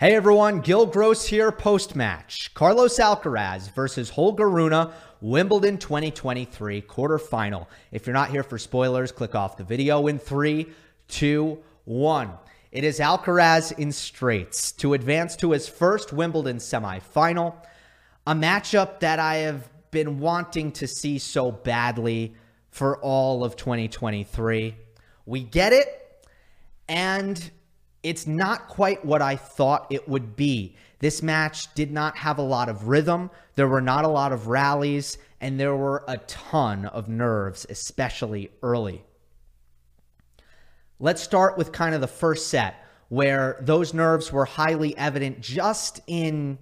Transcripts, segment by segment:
Hey everyone, Gill Gross here post match. Carlos Alcaraz versus Holger Rune, Wimbledon 2023 quarterfinal. If you're not here for spoilers, click off the video in three, two, one. It is Alcaraz in straights to advance to his first Wimbledon semifinal, a matchup that I have been wanting to see so badly for all of 2023. We get it, and it's not quite what I thought it would be. This match did not have a lot of rhythm. There were not a lot of rallies, and there were a ton of nerves, especially early. Let's start with kind of the first set, where those nerves were highly evident just in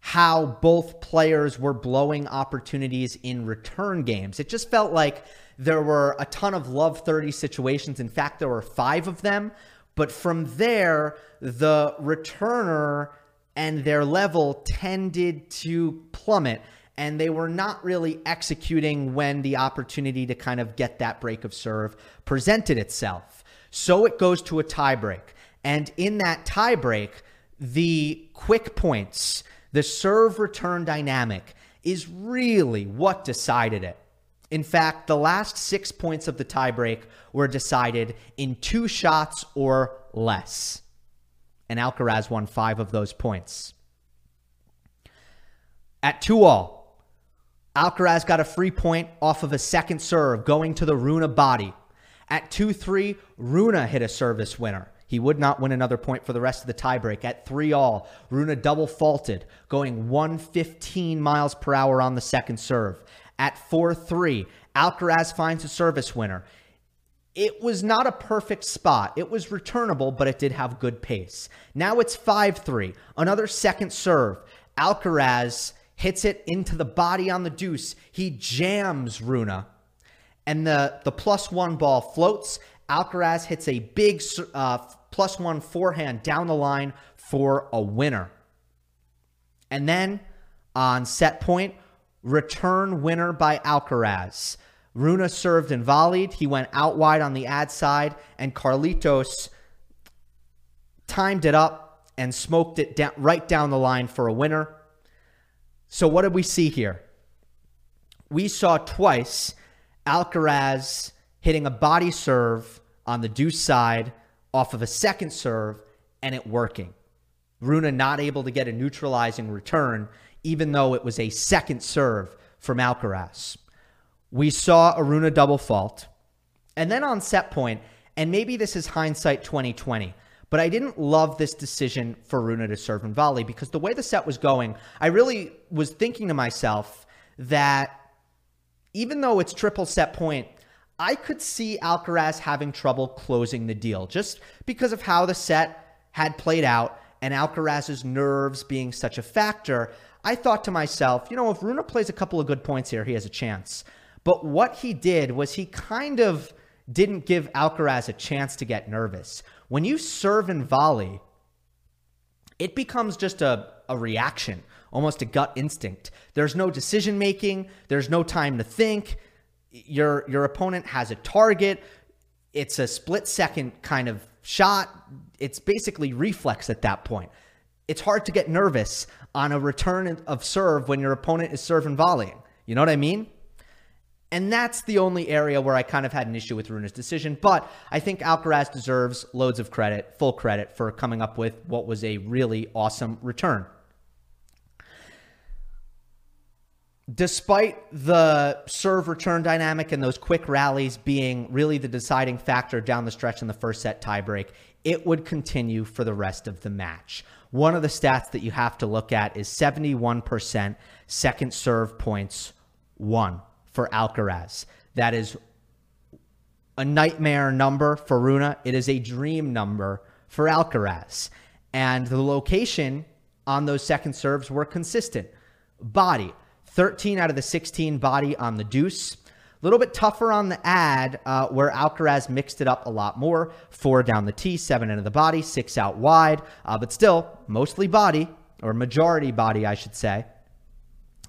how both players were blowing opportunities in return games. It just felt like there were a ton of love 30 situations. In fact, there were five of them but from there, the returner and their level tended to plummet, and they were not really executing when the opportunity to kind of get that break of serve presented itself. So it goes to a tiebreak. And in that tiebreak, the quick points, the serve return dynamic is really what decided it. In fact, the last six points of the tiebreak were decided in two shots or less. And Alcaraz won five of those points. At two all, Alcaraz got a free point off of a second serve going to the Rune body. At 2 3, Rune hit a service winner. He would not win another point for the rest of the tiebreak. At 3 all, Rune double faulted, going 115 miles per hour on the second serve. At 4 3, Alcaraz finds a service winner. It was not a perfect spot. It was returnable, but it did have good pace. Now it's 5 3. Another second serve. Alcaraz hits it into the body on the deuce. He jams Rune. And the, the plus one ball floats. Alcaraz hits a big uh, plus one forehand down the line for a winner. And then on set point, return winner by Alcaraz. Rune served and volleyed. He went out wide on the ad side, and Carlitos timed it up and smoked it down, right down the line for a winner. So, what did we see here? We saw twice Alcaraz hitting a body serve on the deuce side off of a second serve and it working. Rune not able to get a neutralizing return even though it was a second serve from Alcaraz. We saw Aruna double fault. And then on set point, and maybe this is hindsight 2020, but I didn't love this decision for Aruna to serve and volley because the way the set was going, I really was thinking to myself that even though it's triple set point, I could see Alcaraz having trouble closing the deal just because of how the set had played out and Alcaraz's nerves being such a factor. I thought to myself, you know, if Rune plays a couple of good points here, he has a chance. But what he did was he kind of didn't give Alcaraz a chance to get nervous. When you serve and volley, it becomes just a, a reaction, almost a gut instinct. There's no decision making, there's no time to think. Your your opponent has a target. It's a split second kind of shot. It's basically reflex at that point. It's hard to get nervous on a return of serve when your opponent is serving volleying. You know what I mean? And that's the only area where I kind of had an issue with Rune's decision. But I think Alcaraz deserves loads of credit, full credit, for coming up with what was a really awesome return. Despite the serve return dynamic and those quick rallies being really the deciding factor down the stretch in the first set tiebreak, it would continue for the rest of the match. One of the stats that you have to look at is 71% second serve points won for Alcaraz. That is a nightmare number for Rune. It is a dream number for Alcaraz. And the location on those second serves were consistent. Body, 13 out of the 16 body on the deuce. A little bit tougher on the ad, uh, where Alcaraz mixed it up a lot more. Four down the tee, seven into the body, six out wide, uh, but still mostly body, or majority body, I should say.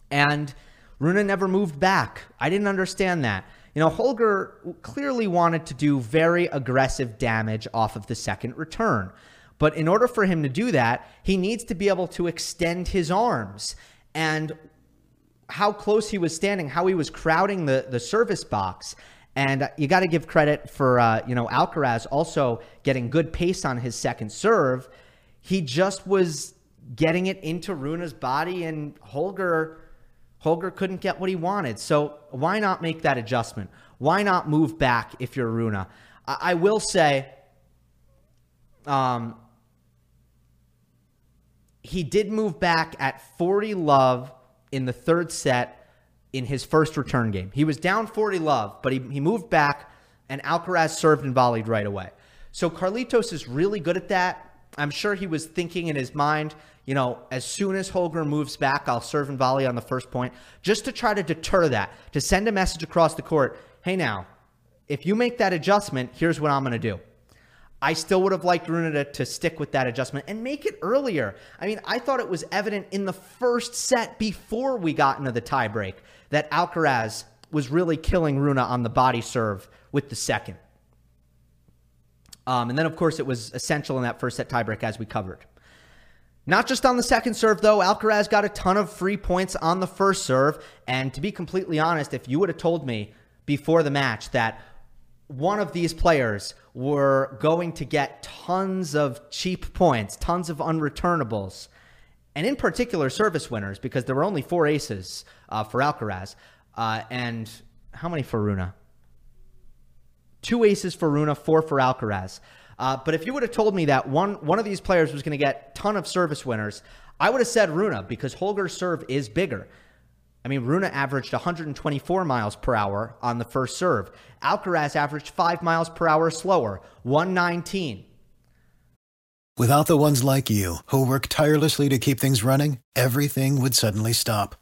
And Rune never moved back. I didn't understand that. You know, Holger clearly wanted to do very aggressive damage off of the second return. But in order for him to do that, he needs to be able to extend his arms. And how close he was standing, how he was crowding the, the service box. And you got to give credit for, uh, you know, Alcaraz also getting good pace on his second serve. He just was getting it into Rune's body, and Holger Holger couldn't get what he wanted. So why not make that adjustment? Why not move back if you're Rune? I, I will say, um, he did move back at 40 love in the third set in his first return game. He was down 40 love, but he, he moved back and Alcaraz served and volleyed right away. So Carlitos is really good at that. I'm sure he was thinking in his mind, you know, as soon as Holger moves back, I'll serve and volley on the first point, just to try to deter that, to send a message across the court. Hey, now, if you make that adjustment, here's what I'm going to do. I still would have liked Rune to, to stick with that adjustment and make it earlier. I mean, I thought it was evident in the first set before we got into the tiebreak that Alcaraz was really killing Rune on the body serve with the second. Um, and then, of course, it was essential in that first set tiebreak, as we covered. Not just on the second serve, though. Alcaraz got a ton of free points on the first serve. And to be completely honest, if you would have told me before the match that one of these players were going to get tons of cheap points, tons of unreturnables, and in particular service winners, because there were only four aces uh, for Alcaraz. Uh, and how many for Rune? Two aces for Rune, four for Alcaraz. Uh, but if you would have told me that one one of these players was going to get ton of service winners, I would have said Rune because Holger's serve is bigger. I mean, Rune averaged 124 miles per hour on the first serve. Alcaraz averaged 5 miles per hour slower, 119. Without the ones like you, who work tirelessly to keep things running, everything would suddenly stop.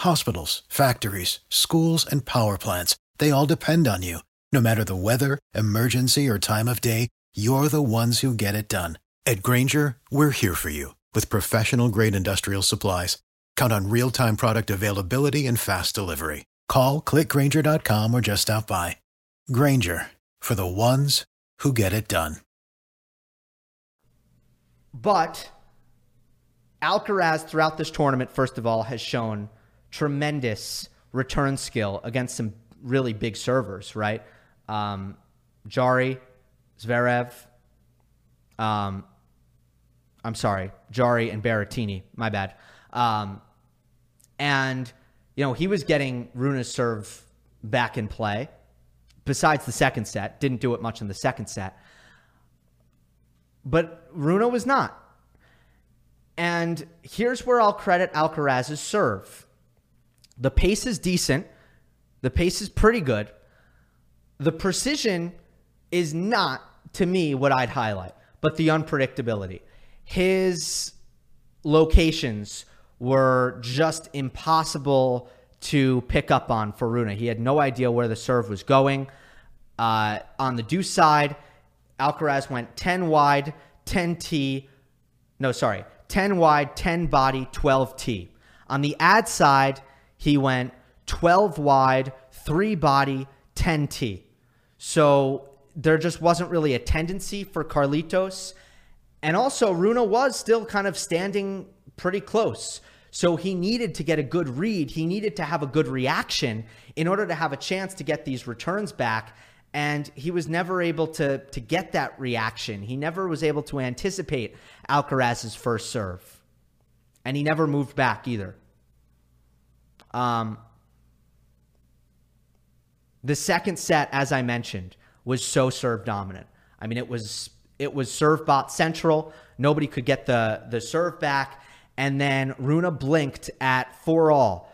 Hospitals, factories, schools, and power plants, they all depend on you. No matter the weather, emergency, or time of day, you're the ones who get it done. At Grainger, we're here for you with professional grade industrial supplies. Count on real time product availability and fast delivery. Call click grainger.com or just stop by. Grainger for the ones who get it done. But Alcaraz throughout this tournament, first of all, has shown tremendous return skill against some really big servers, right? Um, Jarry, Zverev, um, I'm sorry, Jarry and Berrettini. My bad. Um, and you know he was getting Rune's serve back in play. Besides the second set, didn't do it much in the second set. But Rune was not. And here's where I'll credit Alcaraz's serve. The pace is decent. The pace is pretty good. The precision is not to me what I'd highlight, but the unpredictability. His locations were just impossible to pick up on for Rune. He had no idea where the serve was going. Uh, on the deuce side, Alcaraz went 10 wide, 10 T, no, sorry, 10 wide, 10 body, 12 T. On the ad side, he went 12 wide, 3 body, 10 T. So there just wasn't really a tendency for Carlitos. And also, Rune was still kind of standing pretty close. So he needed to get a good read. He needed to have a good reaction in order to have a chance to get these returns back. And he was never able to, to get that reaction. He never was able to anticipate Alcaraz's first serve. And he never moved back either. Um, the second set, as I mentioned, was so serve dominant. I mean, it was it was serve bot central. Nobody could get the the serve back, and then Rune blinked at four all,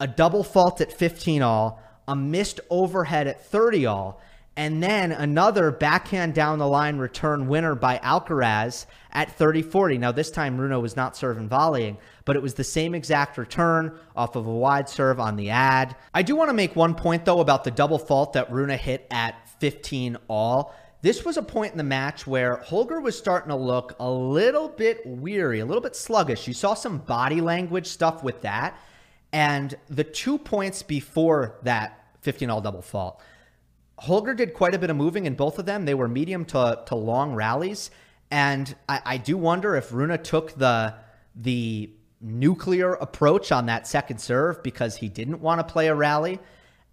a double fault at 15 all, a missed overhead at 30 all, and then another backhand down the line return winner by Alcaraz at 30 40. Now, this time Rune was not serving volleying, but it was the same exact return off of a wide serve on the ad. I do want to make one point, though, about the double fault that Rune hit at 15 all. This was a point in the match where Holger was starting to look a little bit weary, a little bit sluggish. You saw some body language stuff with that. And the two points before that 15 all double fault, Holger did quite a bit of moving in both of them. They were medium to, to long rallies. And I, I do wonder if Rune took the the nuclear approach on that second serve because he didn't want to play a rally.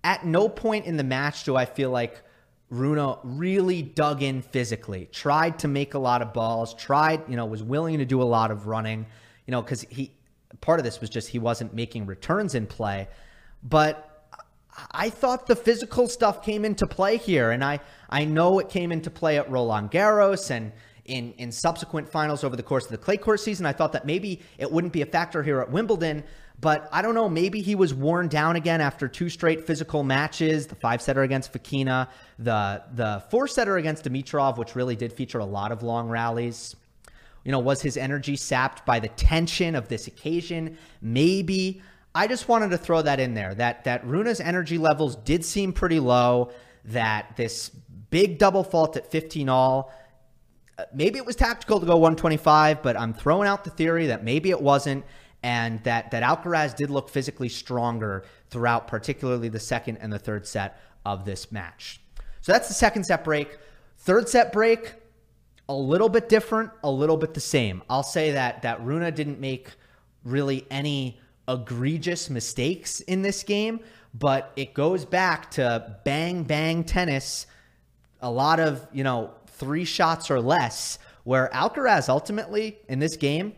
At no point in the match do I feel like Rune really dug in physically, tried to make a lot of balls, tried, you know, was willing to do a lot of running, you know, because he part of this was just he wasn't making returns in play. But I thought the physical stuff came into play here, and I I know it came into play at Roland Garros and in in subsequent finals over the course of the clay court season. I thought that maybe it wouldn't be a factor here at Wimbledon, but I don't know. Maybe he was worn down again after two straight physical matches: the five setter against Fokina, the the four setter against Dimitrov, which really did feature a lot of long rallies. You know, was his energy sapped by the tension of this occasion? Maybe. I just wanted to throw that in there. That that Rune's energy levels did seem pretty low. That this big double fault at 15 all. Uh, maybe it was tactical to go 125, but I'm throwing out the theory that maybe it wasn't, and that that Alcaraz did look physically stronger throughout, particularly the second and the third set of this match. So that's the second set break. Third set break, a little bit different, a little bit the same. I'll say that that Rune didn't make really any egregious mistakes in this game, but it goes back to bang bang tennis, a lot of, you know, three shots or less, where Alcaraz ultimately in this game,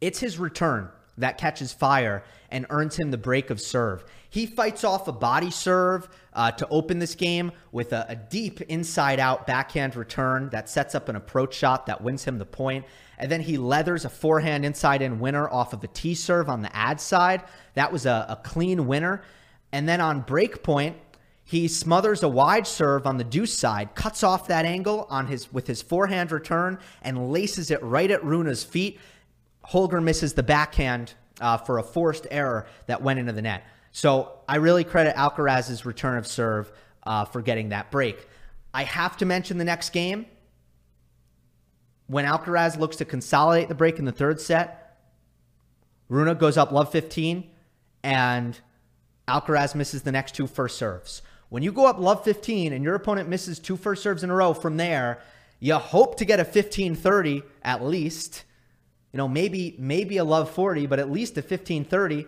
it's his return that catches fire and earns him the break of serve. He fights off a body serve uh, to open this game with a, a deep inside out backhand return that sets up an approach shot that wins him the point. And then he leathers a forehand inside in winner off of a T serve on the ad side. That was a, a clean winner. And then on break point, he smothers a wide serve on the deuce side, cuts off that angle on his with his forehand return, and laces it right at Rune's feet. Holger misses the backhand uh, for a forced error that went into the net. So I really credit Alcaraz's return of serve uh, for getting that break. I have to mention the next game when Alcaraz looks to consolidate the break in the third set, Rune goes up love 15 and Alcaraz misses the next two first serves. When you go up love 15 and your opponent misses two first serves in a row from there, you hope to get a 15-30 at least. You know, maybe maybe a love 40, but at least a 15-30.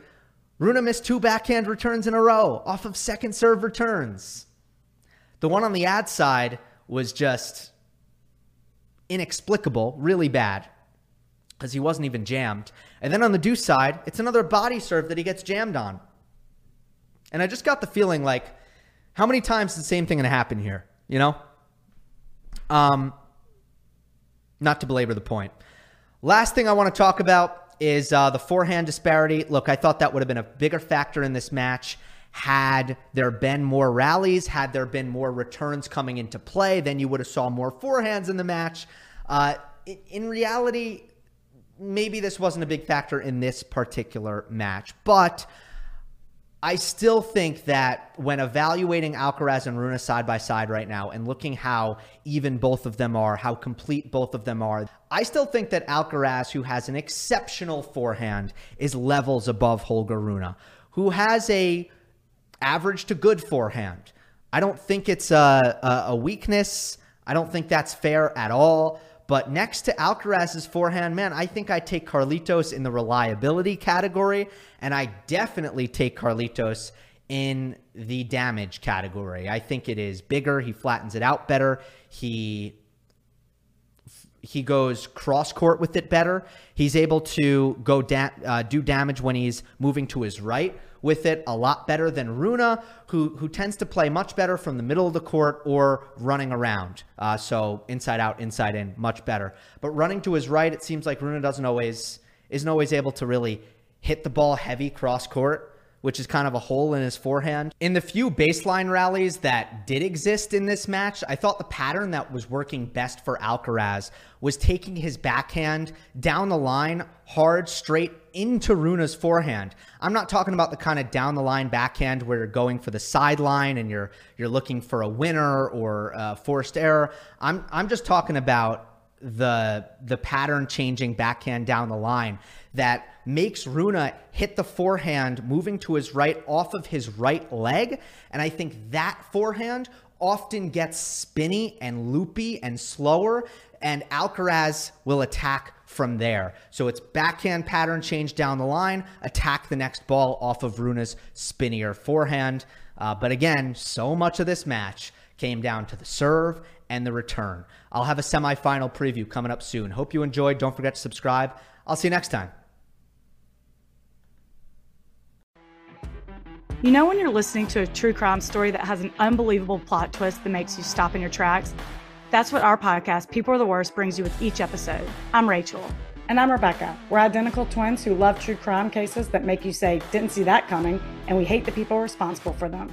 Rune missed two backhand returns in a row off of second serve returns. The one on the ad side was just inexplicable, really bad, because he wasn't even jammed. And then on the deuce side, it's another body serve that he gets jammed on. And I just got the feeling like, how many times is the same thing going to happen here? You know? Um, not to belabor the point. Last thing I want to talk about is uh, the forehand disparity. Look, I thought that would have been a bigger factor in this match had there been more rallies, had there been more returns coming into play, then you would have saw more forehands in the match. Uh, in reality, maybe this wasn't a big factor in this particular match, but I still think that when evaluating Alcaraz and Rune side by side right now and looking how even both of them are, how complete both of them are, I still think that Alcaraz, who has an exceptional forehand, is levels above Holger Rune, who has a average to good forehand. I don't think it's a, a, a weakness. I don't think that's fair at all. But next to Alcaraz's forehand, man, I think I take Carlitos in the reliability category, and I definitely take Carlitos in the damage category. I think it is bigger. He flattens it out better. He he goes cross court with it better. He's able to go da- uh, do damage when he's moving to his right with it a lot better than Rune, who who tends to play much better from the middle of the court or running around. Uh, so inside out, inside in, much better. But running to his right, it seems like Rune doesn't always isn't always able to really hit the ball heavy cross court which is kind of a hole in his forehand. In the few baseline rallies that did exist in this match, I thought the pattern that was working best for Alcaraz was taking his backhand down the line hard straight into Rune's forehand. I'm not talking about the kind of down the line backhand where you're going for the sideline and you're you're looking for a winner or a forced error. I'm I'm just talking about the the pattern changing backhand down the line that makes Rune hit the forehand moving to his right off of his right leg. And I think that forehand often gets spinny and loopy and slower, and Alcaraz will attack from there. So it's backhand pattern change down the line, attack the next ball off of Rune's spinnier forehand. Uh, but again, so much of this match came down to the serve and the return. I'll have a semifinal preview coming up soon. Hope you enjoyed. Don't forget to subscribe. I'll see you next time. You know, when you're listening to a true crime story that has an unbelievable plot twist that makes you stop in your tracks? That's what our podcast, People Are the Worst, brings you with each episode. I'm Rachel. And I'm Rebecca. We're identical twins who love true crime cases that make you say, didn't see that coming, and we hate the people responsible for them.